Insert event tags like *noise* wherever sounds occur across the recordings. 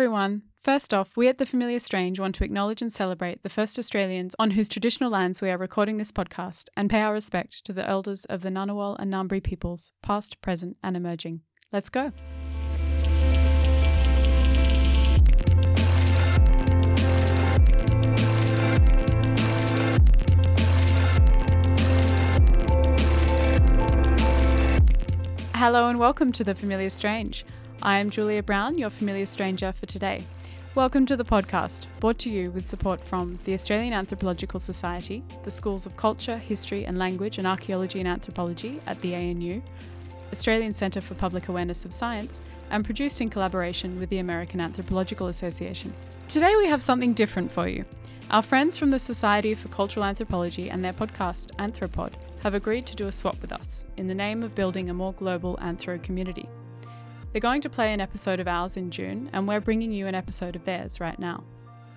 everyone. First off, we at The Familiar Strange want to acknowledge and celebrate the first Australians on whose traditional lands we are recording this podcast and pay our respect to the elders of the Ngunnawal and Ngambri peoples, past, present, and emerging. Let's go. Hello and welcome to The Familiar Strange. I am Julia Brown, your familiar stranger for today. Welcome to the podcast, brought to you with support from the Australian Anthropological Society, the Schools of Culture, History and Language and Archaeology and Anthropology at the ANU, Australian Centre for Public Awareness of Science, and produced in collaboration with the American Anthropological Association. Today we have something different for you. Our friends from the Society for Cultural Anthropology and their podcast, Anthropod, have agreed to do a swap with us in the name of building a more global anthro community. They're going to play an episode of ours in June, and we're bringing you an episode of theirs right now.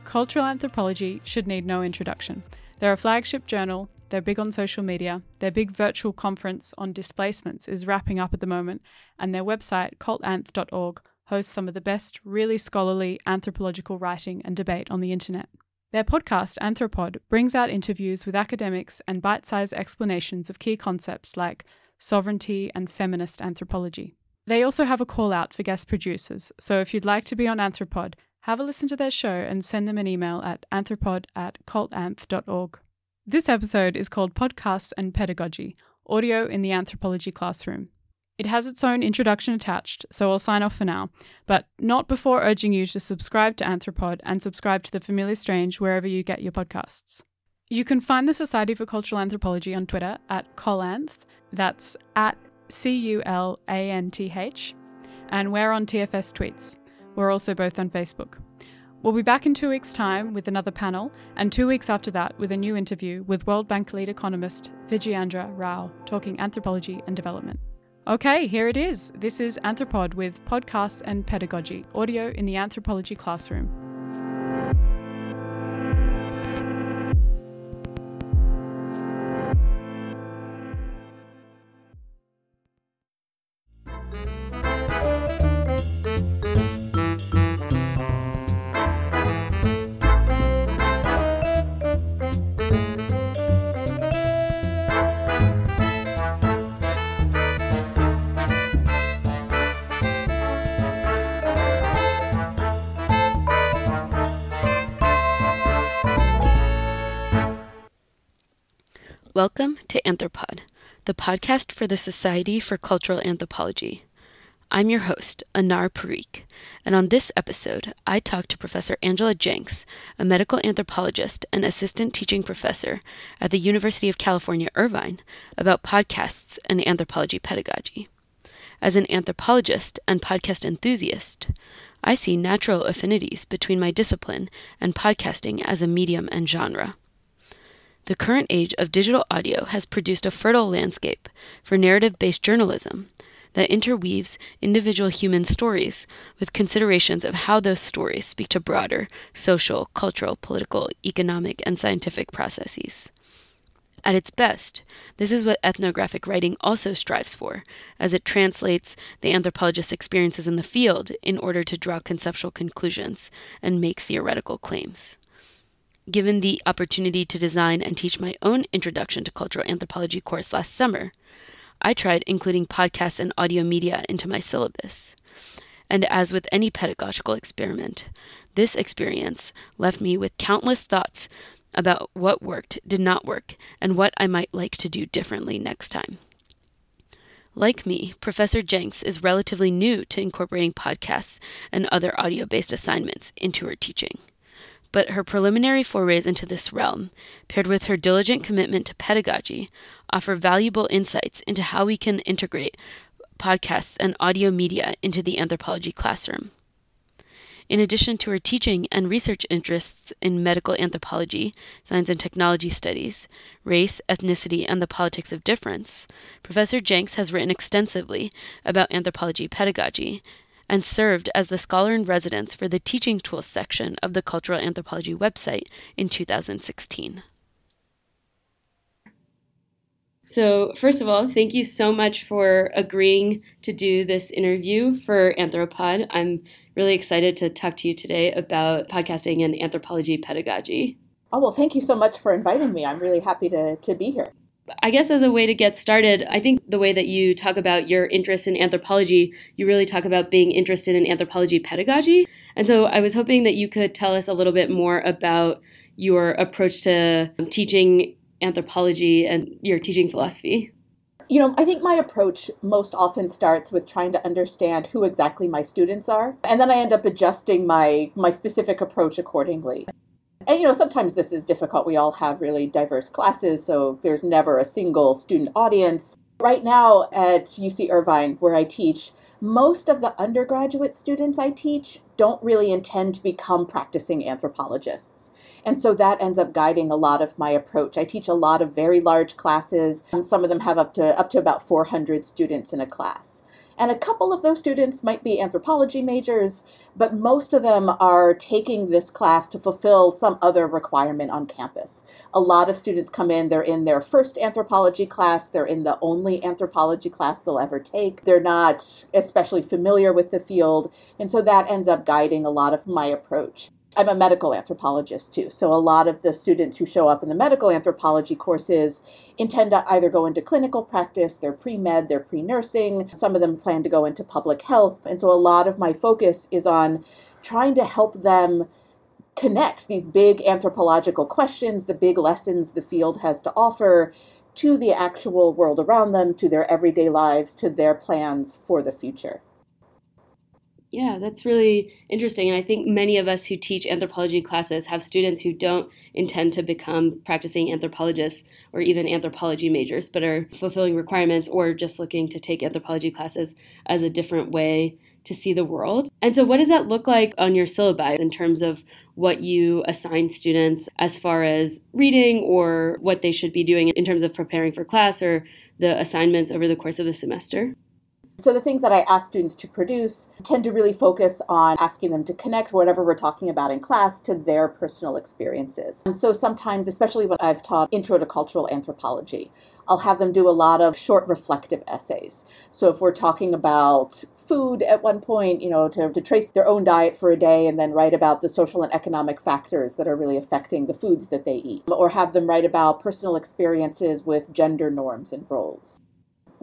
Cultural Anthropology should need no introduction. They're a flagship journal, they're big on social media, their big virtual conference on displacements is wrapping up at the moment, and their website, culanth.org, hosts some of the best, really scholarly anthropological writing and debate on the internet. Their podcast, Anthropod, brings out interviews with academics and bite sized explanations of key concepts like sovereignty and feminist anthropology. They also have a call out for guest producers, so if you'd like to be on Anthropod, have a listen to their show and send them an email at anthropod at culanth.org. This episode is called Podcasts and Pedagogy Audio in the Anthropology Classroom. It has its own introduction attached, so I'll sign off for now, but not before urging you to subscribe to Anthropod and subscribe to The Familiar Strange wherever you get your podcasts. You can find the Society for Cultural Anthropology on Twitter at culanth, that's at C U L A N T H, and we're on TFS Tweets. We're also both on Facebook. We'll be back in two weeks' time with another panel, and two weeks after that with a new interview with World Bank lead economist Vijayendra Rao talking anthropology and development. Okay, here it is. This is Anthropod with podcasts and pedagogy, audio in the anthropology classroom. Welcome to Anthropod, the podcast for the Society for Cultural Anthropology. I'm your host, Anar Parikh, and on this episode, I talk to Professor Angela Jenks, a medical anthropologist and assistant teaching professor at the University of California, Irvine, about podcasts and anthropology pedagogy. As an anthropologist and podcast enthusiast, I see natural affinities between my discipline and podcasting as a medium and genre. The current age of digital audio has produced a fertile landscape for narrative based journalism that interweaves individual human stories with considerations of how those stories speak to broader social, cultural, political, economic, and scientific processes. At its best, this is what ethnographic writing also strives for, as it translates the anthropologist's experiences in the field in order to draw conceptual conclusions and make theoretical claims. Given the opportunity to design and teach my own Introduction to Cultural Anthropology course last summer, I tried including podcasts and audio media into my syllabus. And as with any pedagogical experiment, this experience left me with countless thoughts about what worked, did not work, and what I might like to do differently next time. Like me, Professor Jenks is relatively new to incorporating podcasts and other audio based assignments into her teaching but her preliminary forays into this realm, paired with her diligent commitment to pedagogy, offer valuable insights into how we can integrate podcasts and audio media into the anthropology classroom. In addition to her teaching and research interests in medical anthropology, science and technology studies, race, ethnicity, and the politics of difference, Professor Jenks has written extensively about anthropology pedagogy and served as the scholar in residence for the teaching tools section of the Cultural Anthropology website in 2016. So, first of all, thank you so much for agreeing to do this interview for Anthropod. I'm really excited to talk to you today about podcasting and anthropology pedagogy. Oh, well, thank you so much for inviting me. I'm really happy to, to be here. I guess as a way to get started, I think the way that you talk about your interest in anthropology, you really talk about being interested in anthropology pedagogy. And so I was hoping that you could tell us a little bit more about your approach to teaching anthropology and your teaching philosophy. You know, I think my approach most often starts with trying to understand who exactly my students are, and then I end up adjusting my my specific approach accordingly. And you know, sometimes this is difficult. We all have really diverse classes, so there's never a single student audience. Right now at UC Irvine, where I teach, most of the undergraduate students I teach don't really intend to become practicing anthropologists. And so that ends up guiding a lot of my approach. I teach a lot of very large classes, and some of them have up to up to about 400 students in a class. And a couple of those students might be anthropology majors, but most of them are taking this class to fulfill some other requirement on campus. A lot of students come in, they're in their first anthropology class, they're in the only anthropology class they'll ever take. They're not especially familiar with the field, and so that ends up guiding a lot of my approach. I'm a medical anthropologist too, so a lot of the students who show up in the medical anthropology courses intend to either go into clinical practice, they're pre med, they're pre nursing, some of them plan to go into public health, and so a lot of my focus is on trying to help them connect these big anthropological questions, the big lessons the field has to offer, to the actual world around them, to their everyday lives, to their plans for the future. Yeah, that's really interesting. And I think many of us who teach anthropology classes have students who don't intend to become practicing anthropologists or even anthropology majors, but are fulfilling requirements or just looking to take anthropology classes as a different way to see the world. And so, what does that look like on your syllabi in terms of what you assign students as far as reading or what they should be doing in terms of preparing for class or the assignments over the course of the semester? So the things that I ask students to produce tend to really focus on asking them to connect whatever we're talking about in class to their personal experiences. And so sometimes, especially when I've taught intro to cultural anthropology, I'll have them do a lot of short reflective essays. So if we're talking about food at one point, you know, to, to trace their own diet for a day and then write about the social and economic factors that are really affecting the foods that they eat, or have them write about personal experiences with gender norms and roles.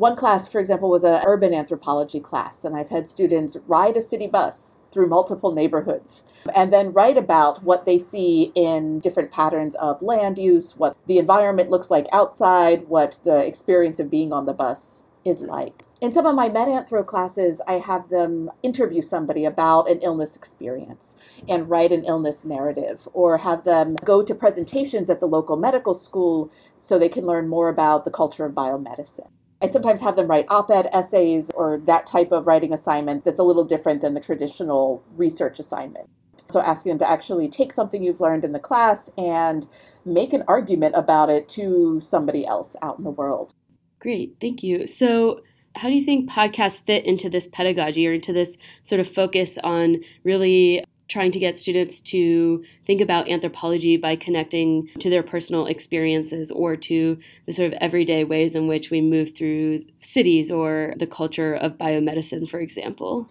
One class, for example, was an urban anthropology class, and I've had students ride a city bus through multiple neighborhoods and then write about what they see in different patterns of land use, what the environment looks like outside, what the experience of being on the bus is like. In some of my MedAnthro classes, I have them interview somebody about an illness experience and write an illness narrative, or have them go to presentations at the local medical school so they can learn more about the culture of biomedicine. I sometimes have them write op ed essays or that type of writing assignment that's a little different than the traditional research assignment. So, asking them to actually take something you've learned in the class and make an argument about it to somebody else out in the world. Great, thank you. So, how do you think podcasts fit into this pedagogy or into this sort of focus on really trying to get students to think about anthropology by connecting to their personal experiences or to the sort of everyday ways in which we move through cities or the culture of biomedicine, for example.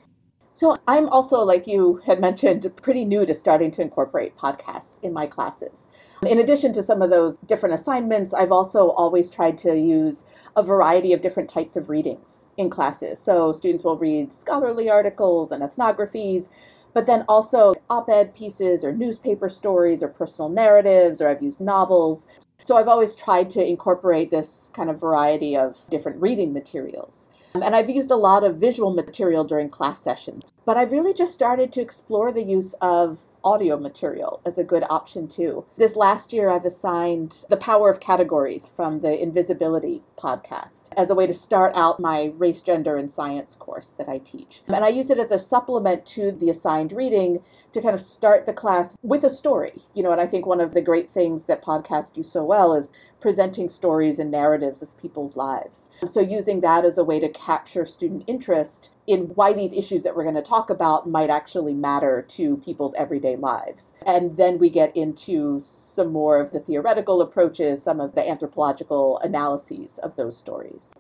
So, I'm also, like you had mentioned, pretty new to starting to incorporate podcasts in my classes. In addition to some of those different assignments, I've also always tried to use a variety of different types of readings in classes. So, students will read scholarly articles and ethnographies, but then also op ed pieces or newspaper stories or personal narratives, or I've used novels. So I've always tried to incorporate this kind of variety of different reading materials. Um, and I've used a lot of visual material during class sessions. But I've really just started to explore the use of audio material as a good option too. This last year, I've assigned The Power of Categories from the Invisibilia podcast as a way to start out my race, gender, and science course that I teach. And I use it as a supplement to the assigned reading to kind of start the class with a story. You know, and I think one of the great things that podcasts do so well is presenting stories and narratives of people's lives. So using that as a way to capture student interest in why these issues that we're going to talk about might actually matter to people's everyday lives. And then we get into some more of the theoretical approaches, some of the anthropological analyses of those stories.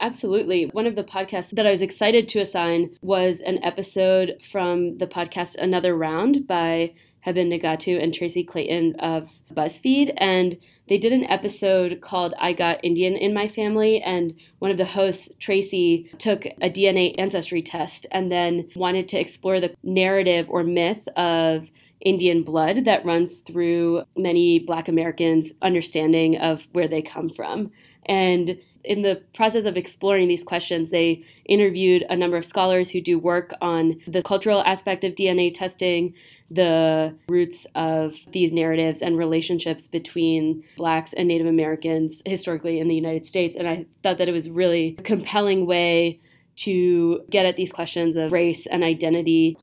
Absolutely. One of the podcasts that I was excited to assign was an episode from the podcast Another Round by Heben Nigatu and Tracy Clayton of BuzzFeed. And they did an episode called I Got Indian in My Family. And one of the hosts, Tracy, took a DNA ancestry test and then wanted to explore the narrative or myth of Indian blood that runs through many Black Americans' understanding of where they come from. And in the process of exploring these questions, they interviewed a number of scholars who do work on the cultural aspect of DNA testing, the roots of these narratives and relationships between Blacks and Native Americans historically in the United States. And I thought that it was really a compelling way to get at these questions of race and identity.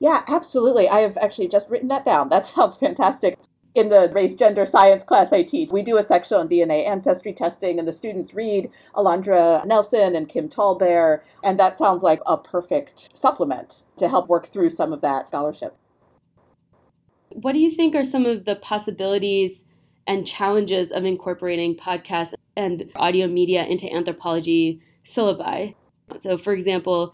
Yeah, absolutely. I have actually just written that down. That *laughs* sounds fantastic in the race gender science class I teach, we do a section on DNA ancestry testing, and the students read Alondra Nelson and Kim TallBear, and that sounds like a perfect supplement to help work through some of that scholarship. What do you think are some of the possibilities and challenges of incorporating podcasts and audio media into anthropology syllabi? So, for example,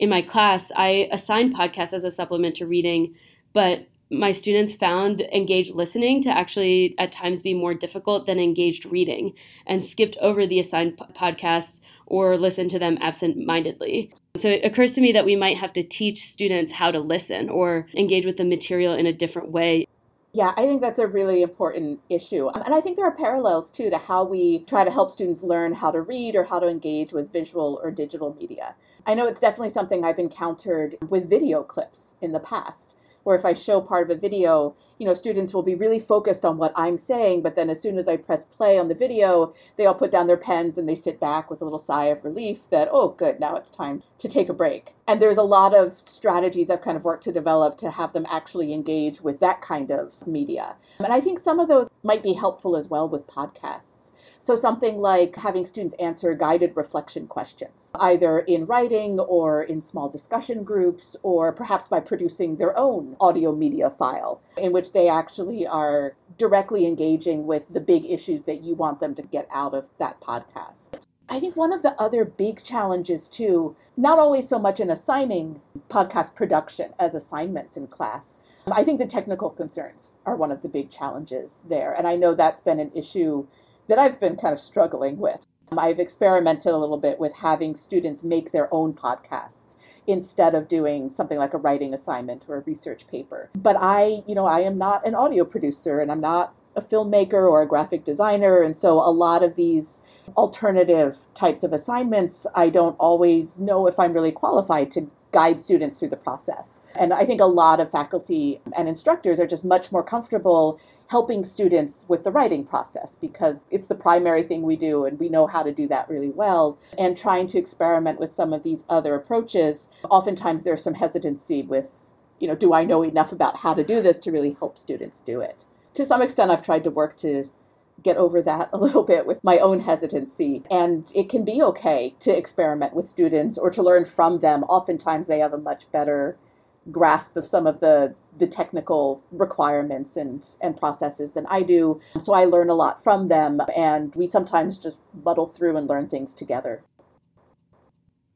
in my class, I assign podcasts as a supplement to reading, but my students found engaged listening to actually at times be more difficult than engaged reading and skipped over the assigned p- podcast or listen to them absent mindedly. So it occurs to me that we might have to teach students how to listen or engage with the material in a different way. Yeah, I think that's a really important issue. Um, and I think there are parallels too to how we try to help students learn how to read or how to engage with visual or digital media. I know it's definitely something I've encountered with video clips in the past where if I show part of a video, you know, students will be really focused on what I'm saying, but then as soon as I press play on the video, they all put down their pens and they sit back with a little sigh of relief that, oh, good, now it's time to take a break. And there's a lot of strategies I've kind of worked to develop to have them actually engage with that kind of media. And I think some of those might be helpful as well with podcasts. So, something like having students answer guided reflection questions, either in writing or in small discussion groups, or perhaps by producing their own audio media file in which they actually are directly engaging with the big issues that you want them to get out of that podcast. I think one of the other big challenges, too, not always so much in assigning podcast production as assignments in class. I think the technical concerns are one of the big challenges there. And I know that's been an issue that I've been kind of struggling with. Um, I've experimented a little bit with having students make their own podcasts instead of doing something like a writing assignment or a research paper. But I, you know, I am not an audio producer and I'm not a filmmaker or a graphic designer. And so a lot of these alternative types of assignments, I don't always know if I'm really qualified to guide students through the process. And I think a lot of faculty and instructors are just much more comfortable helping students with the writing process because it's the primary thing we do and we know how to do that really well. And trying to experiment with some of these other approaches, oftentimes there's some hesitancy with, you know, do I know enough about how to do this to really help students do it? To some extent, I've tried to work to get over that a little bit with my own hesitancy. And it can be okay to experiment with students or to learn from them. Oftentimes, they have a much better grasp of some of the the technical requirements and and processes than I do. So I learn a lot from them and we sometimes just muddle through and learn things together.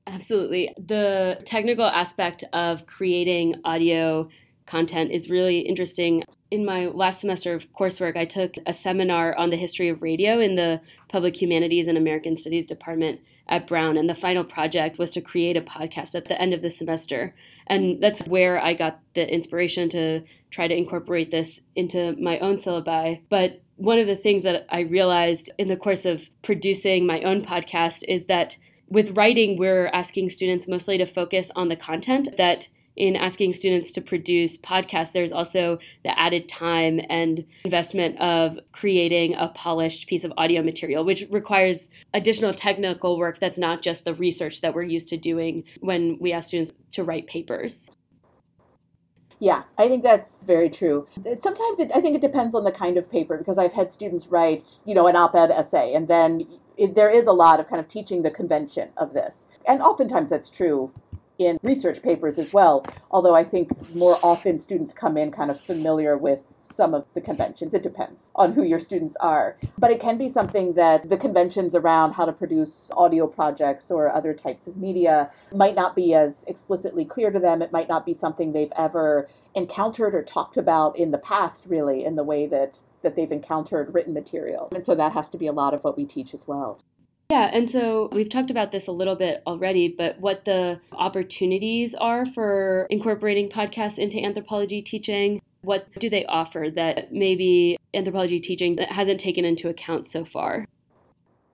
Absolutely. The technical aspect of creating audio content is really interesting. In my last semester of coursework, I took a seminar on the history of radio in the Public Humanities and American Studies department at Brown. And the final project was to create a podcast at the end of the semester. And that's where I got the inspiration to try to incorporate this into my own syllabi. But one of the things that I realized in the course of producing my own podcast is that with writing, we're asking students mostly to focus on the content that in asking students to produce podcasts, there's also the added time and investment of creating a polished piece of audio material, which requires additional technical work that's not just the research that we're used to doing when we ask students to write papers. Yeah, I think that's very true. Sometimes it, I think it depends on the kind of paper because I've had students write, you know, an op-ed essay, and then it, there is a lot of kind of teaching the convention of this, and oftentimes that's true in research papers as well, although I think more often students come in kind of familiar with some of the conventions. It depends on who your students are. But it can be something that the conventions around how to produce audio projects or other types of media might not be as explicitly clear to them. It might not be something they've ever encountered or talked about in the past, really, in the way that, that they've encountered written material. And so that has to be a lot of what we teach as well. Yeah, and so we've talked about this a little bit already, but what the opportunities are for incorporating podcasts into anthropology teaching. What do they offer that maybe anthropology teaching hasn't taken into account so far?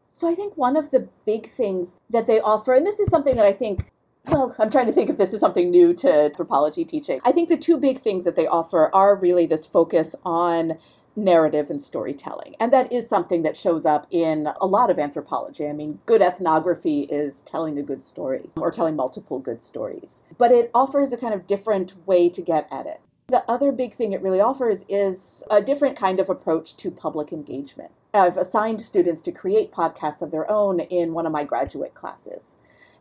So I think one of the big things that they offer, and this is something that I think well, I'm trying to think if this is something new to anthropology teaching. I think the two big things that they offer are really this focus on narrative and storytelling. And that is something that shows up in a lot of anthropology. I mean, good ethnography is telling a good story or telling multiple good stories, but it offers a kind of different way to get at it. The other big thing it really offers is a different kind of approach to public engagement. I've assigned students to create podcasts of their own in one of my graduate classes.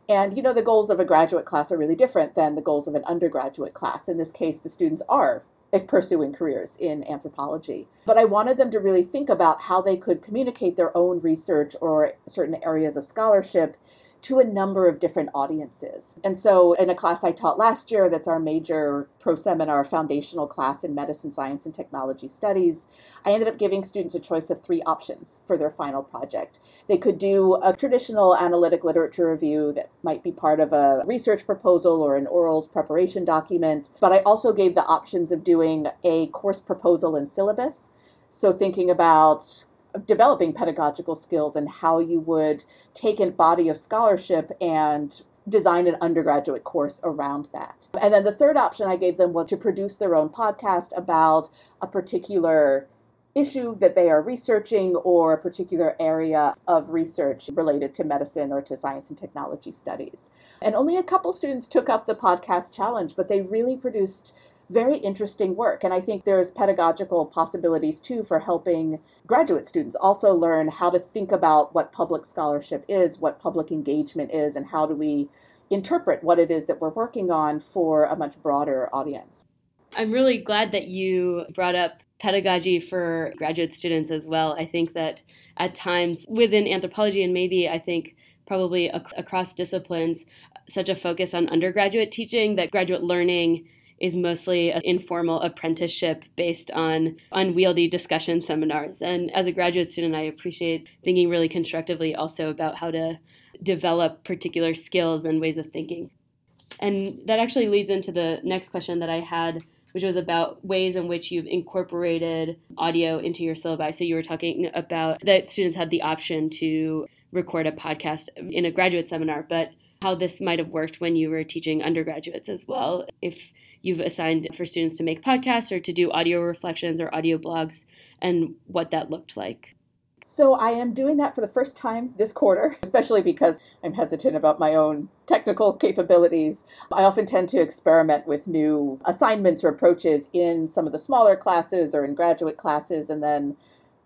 And you know, the goals of a graduate class are really different than the goals of an undergraduate class. In this case, the students are pursuing careers in anthropology. But I wanted them to really think about how they could communicate their own research or certain areas of scholarship to a number of different audiences. And so, in a class I taught last year, that's our major pro seminar foundational class in medicine, science, and technology studies, I ended up giving students a choice of three options for their final project. They could do a traditional analytic literature review that might be part of a research proposal or an orals preparation document, but I also gave the options of doing a course proposal and syllabus. So, thinking about developing pedagogical skills and how you would take a body of scholarship and design an undergraduate course around that. And then the third option I gave them was to produce their own podcast about a particular issue that they are researching or a particular area of research related to medicine or to science and technology studies. And only a couple students took up the podcast challenge, but they really produced very interesting work. And I think there's pedagogical possibilities too for helping graduate students also learn how to think about what public scholarship is, what public engagement is, and how do we interpret what it is that we're working on for a much broader audience. I'm really glad that you brought up pedagogy for graduate students as well. I think that at times within anthropology, and maybe I think probably ac- across disciplines, such a focus on undergraduate teaching that graduate learning is mostly an informal apprenticeship based on unwieldy discussion seminars. And as a graduate student, I appreciate thinking really constructively also about how to develop particular skills and ways of thinking. And that actually leads into the next question that I had, which was about ways in which you've incorporated audio into your syllabi. So you were talking about that students had the option to record a podcast in a graduate seminar, but how this might have worked when you were teaching undergraduates as well. If you've assigned for students to make podcasts or to do audio reflections or audio blogs and what that looked like. So I am doing that for the first time this quarter, especially because I'm hesitant about my own technical capabilities. I often tend to experiment with new assignments or approaches in some of the smaller classes or in graduate classes and then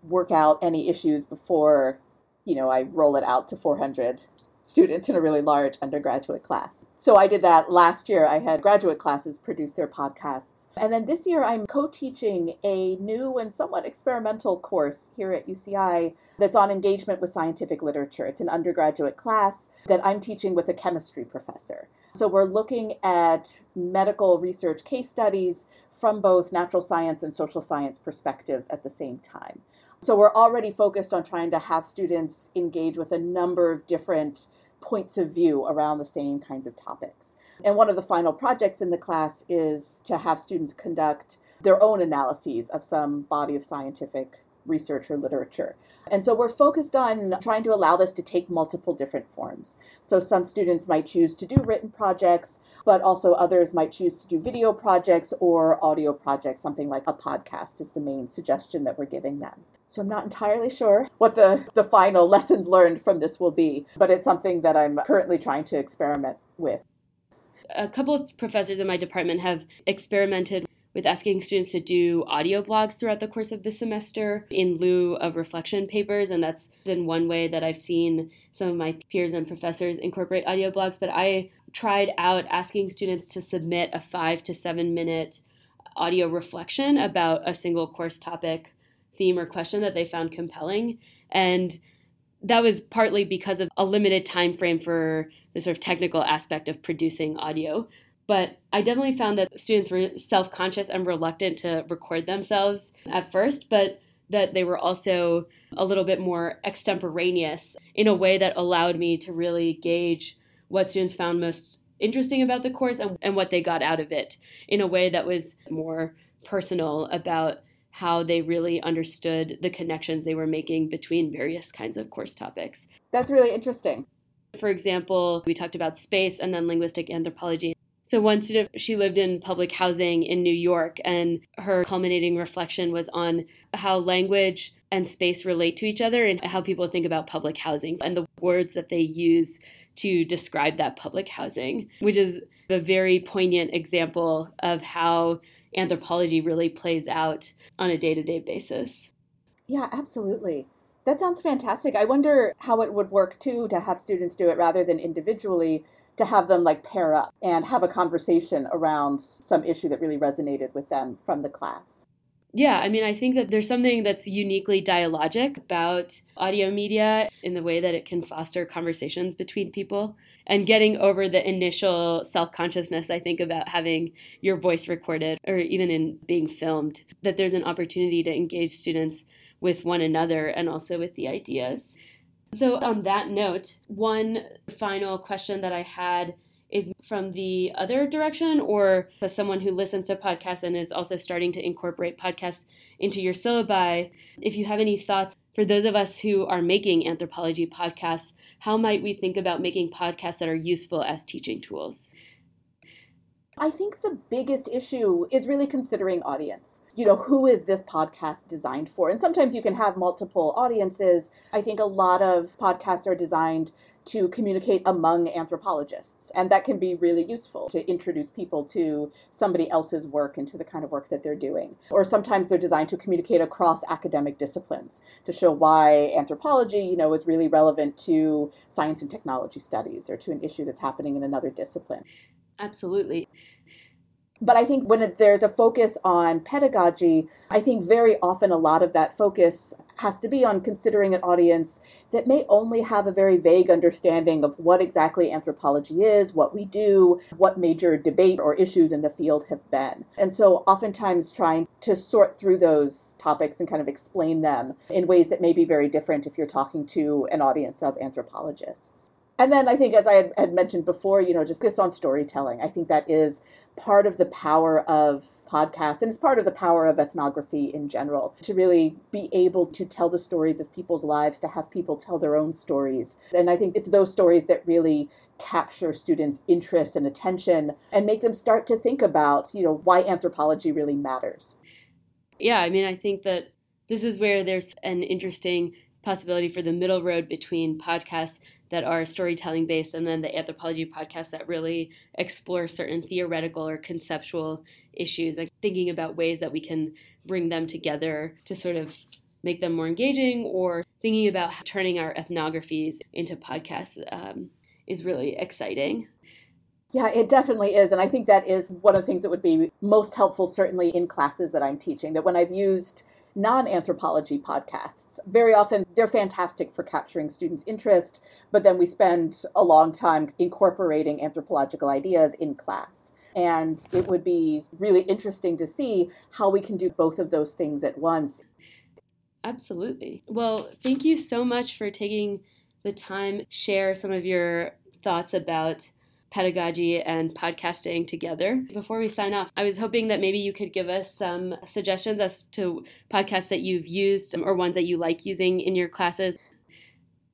work out any issues before, you know, I roll it out to 400 students in a really large undergraduate class. So I did that last year. I had graduate classes produce their podcasts. And then this year I'm co teaching a new and somewhat experimental course here at UCI that's on engagement with scientific literature. It's an undergraduate class that I'm teaching with a chemistry professor. So we're looking at medical research case studies from both natural science and social science perspectives at the same time. So we're already focused on trying to have students engage with a number of different points of view around the same kinds of topics. And one of the final projects in the class is to have students conduct their own analyses of some body of scientific research or literature. And so we're focused on trying to allow this to take multiple different forms. So some students might choose to do written projects, but also others might choose to do video projects or audio projects, something like a podcast is the main suggestion that we're giving them. So I'm not entirely sure what the, the final *laughs* lessons learned from this will be, but it's something that I'm currently trying to experiment with. A couple of professors in my department have experimented with asking students to do audio blogs throughout the course of the semester in lieu of reflection papers. And that's been one way that I've seen some of my peers and professors incorporate audio blogs. But I tried out asking students to submit a five to seven minute audio reflection about a single course topic, theme, or question that they found compelling. And that was partly because of a limited time frame for the sort of technical aspect of producing audio. But I definitely found that students were self conscious and reluctant to record themselves at first, but that they were also a little bit more extemporaneous in a way that allowed me to really gauge what students found most interesting about the course and, and what they got out of it in a way that was more personal about how they really understood the connections they were making between various kinds of course topics. That's really interesting. For example, we talked about space and then linguistic anthropology. So, student, she lived in public housing in New York, and her culminating reflection was on how language and space relate to each other and how people think about public housing and the words that they use to describe that public housing, which is a very poignant example of how anthropology really plays out on a day to day basis. Yeah, absolutely. That sounds fantastic. I wonder how it would work too to have students do it rather than individually to have them like pair up and have a conversation around some issue that really resonated with them from the class. Yeah, I mean, I think that there's something that's uniquely dialogic about audio media in the way that it can foster conversations between people and getting over the initial self consciousness, I think, about having your voice recorded or even in being filmed, that there's an opportunity to engage students with one another and also with the ideas. So, on that note, one final question that I had is from the other direction, or as someone who listens to podcasts and is also starting to incorporate podcasts into your syllabi, if you have any thoughts for those of us who are making anthropology podcasts, how might we think about making podcasts that are useful as teaching tools? I think the biggest issue is really considering audience. You know, who is this podcast designed for? And sometimes you can have multiple audiences. I think a lot of podcasts are designed to communicate among anthropologists, and that can be really useful to introduce people to somebody else's work and to the kind of work that they're doing. Or sometimes they're designed to communicate across academic disciplines to show why anthropology, you know, is really relevant to science and technology studies or to an issue that's happening in another discipline. Absolutely. But I think when there's a focus on pedagogy, I think very often a lot of that focus has to be on considering an audience that may only have a very vague understanding of what exactly anthropology is, what we do, what major debate or issues in the field have been. And so oftentimes trying to sort through those topics and kind of explain them in ways that may be very different if you're talking to an audience of anthropologists. And then I think, as I had, mentioned before, you know, just this on storytelling. I think that is part of the power of podcasts and it's part of the power of ethnography in general to really be able to tell the stories of people's lives, to have people tell their own stories. And I think it's those stories that really capture students' interest and attention and make them start to think about, you know, why anthropology really matters. Yeah, I mean, I think that this is where there's an interesting possibility for the middle road between podcasts that are storytelling based and then the anthropology podcasts that really explore certain theoretical or conceptual issues like thinking about ways that we can bring them together to sort of make them more engaging or thinking about turning our ethnographies into podcasts um, is really exciting yeah, it definitely is. And I think that is one of the things that would be most helpful, certainly in classes that I'm teaching. That when I've used non anthropology podcasts. Very often they're fantastic for capturing students' interest, but then we spend a long time incorporating anthropological ideas in class. And it would be really interesting to see how we can do both of those things at once. Absolutely. Well, thank you so much for taking the time share some of your thoughts about pedagogy and podcasting together. Before we sign off, I was hoping that maybe you could give us some suggestions as to podcasts that you've used or ones that you like using in your classes.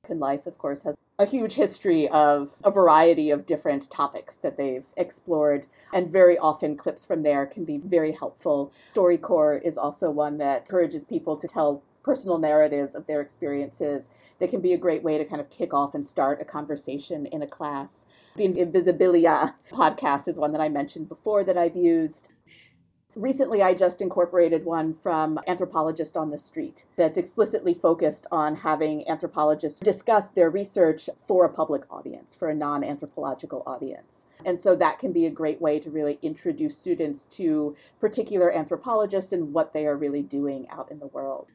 Can life, of course, has a huge history of a variety of different topics that they've explored, and very often clips from there can be very helpful. StoryCorps is also one that encourages people to tell personal narratives of their experiences that can be a great way to kind of kick off and start a conversation in a class. The Invisibilia podcast is one that I mentioned before that I've used. Recently, I just incorporated one from Anthropologist on the Street that's explicitly focused on having anthropologists discuss their research for a public audience, for a non anthropological audience. And so that can be a great way to really introduce students to particular anthropologists and what they are really doing out in the world.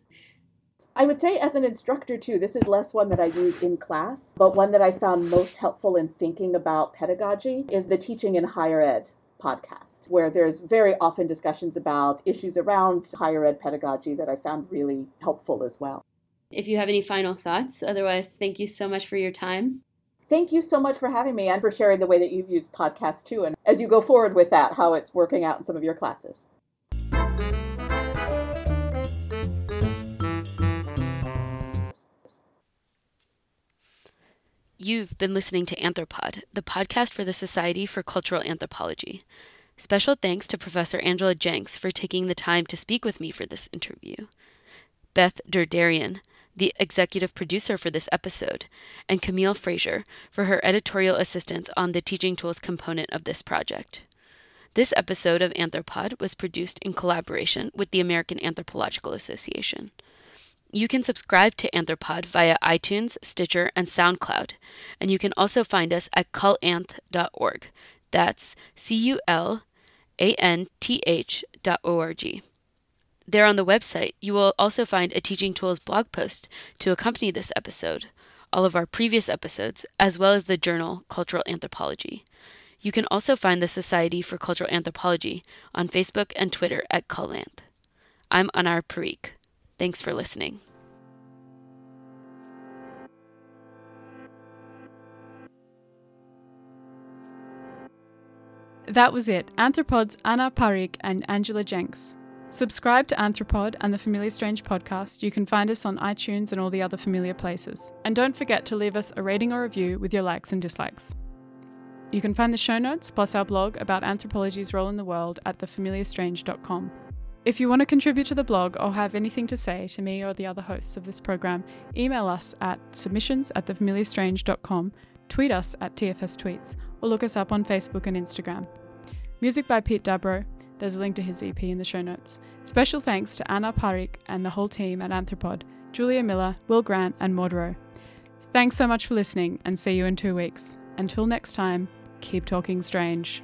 I would say, as an instructor, too, this is less one that I use in class, but one that I found most helpful in thinking about pedagogy is the Teaching in Higher Ed podcast, where there's very often discussions about issues around higher ed pedagogy that I found really helpful as well. If you have any final thoughts, otherwise, thank you so much for your time. Thank you so much for having me and for sharing the way that you've used podcasts too, and as you go forward with that, how it's working out in some of your classes. You've been listening to Anthropod, the podcast for the Society for Cultural Anthropology. Special thanks to Professor Angela Jenks for taking the time to speak with me for this interview. Beth Derderian, the executive producer for this episode, and Camille Frazier for her editorial assistance on the teaching tools component of this project. This episode of Anthropod was produced in collaboration with the American Anthropological Association. You can subscribe to Anthropod via iTunes, Stitcher, and SoundCloud, and you can also find us at culanth.org. That's C U L A N T H dot O R G. There on the website, you will also find a Teaching Tools blog post to accompany this episode, all of our previous episodes, as well as the journal Cultural Anthropology. You can also find the Society for Cultural Anthropology on Facebook and Twitter at Culanth. I'm Anar Parikh. Thanks for listening. That was it. Anthropods Anar Parikh and Angela Jenks. Subscribe to Anthropod and the Familiar Strange podcast. You can find us on iTunes and all the other familiar places. And don't forget to leave us a rating or review with your likes and dislikes. You can find the show notes plus our blog about anthropology's role in the world at thefamiliarstrange.com. If you want to contribute to the blog or have anything to say to me or the other hosts of this program, email us at submissions at thefamiliarstrange.com, tweet us at TFS Tweets, or look us up on Facebook and Instagram. Music by Pete Dabro. There's a link to his EP in the show notes. Special thanks to Anar Parikh and the whole team at Anthropod, Julia Miller, Will Grant, and Maud Rowe. Thanks so much for listening, and see you in two weeks. Until next time, keep talking strange.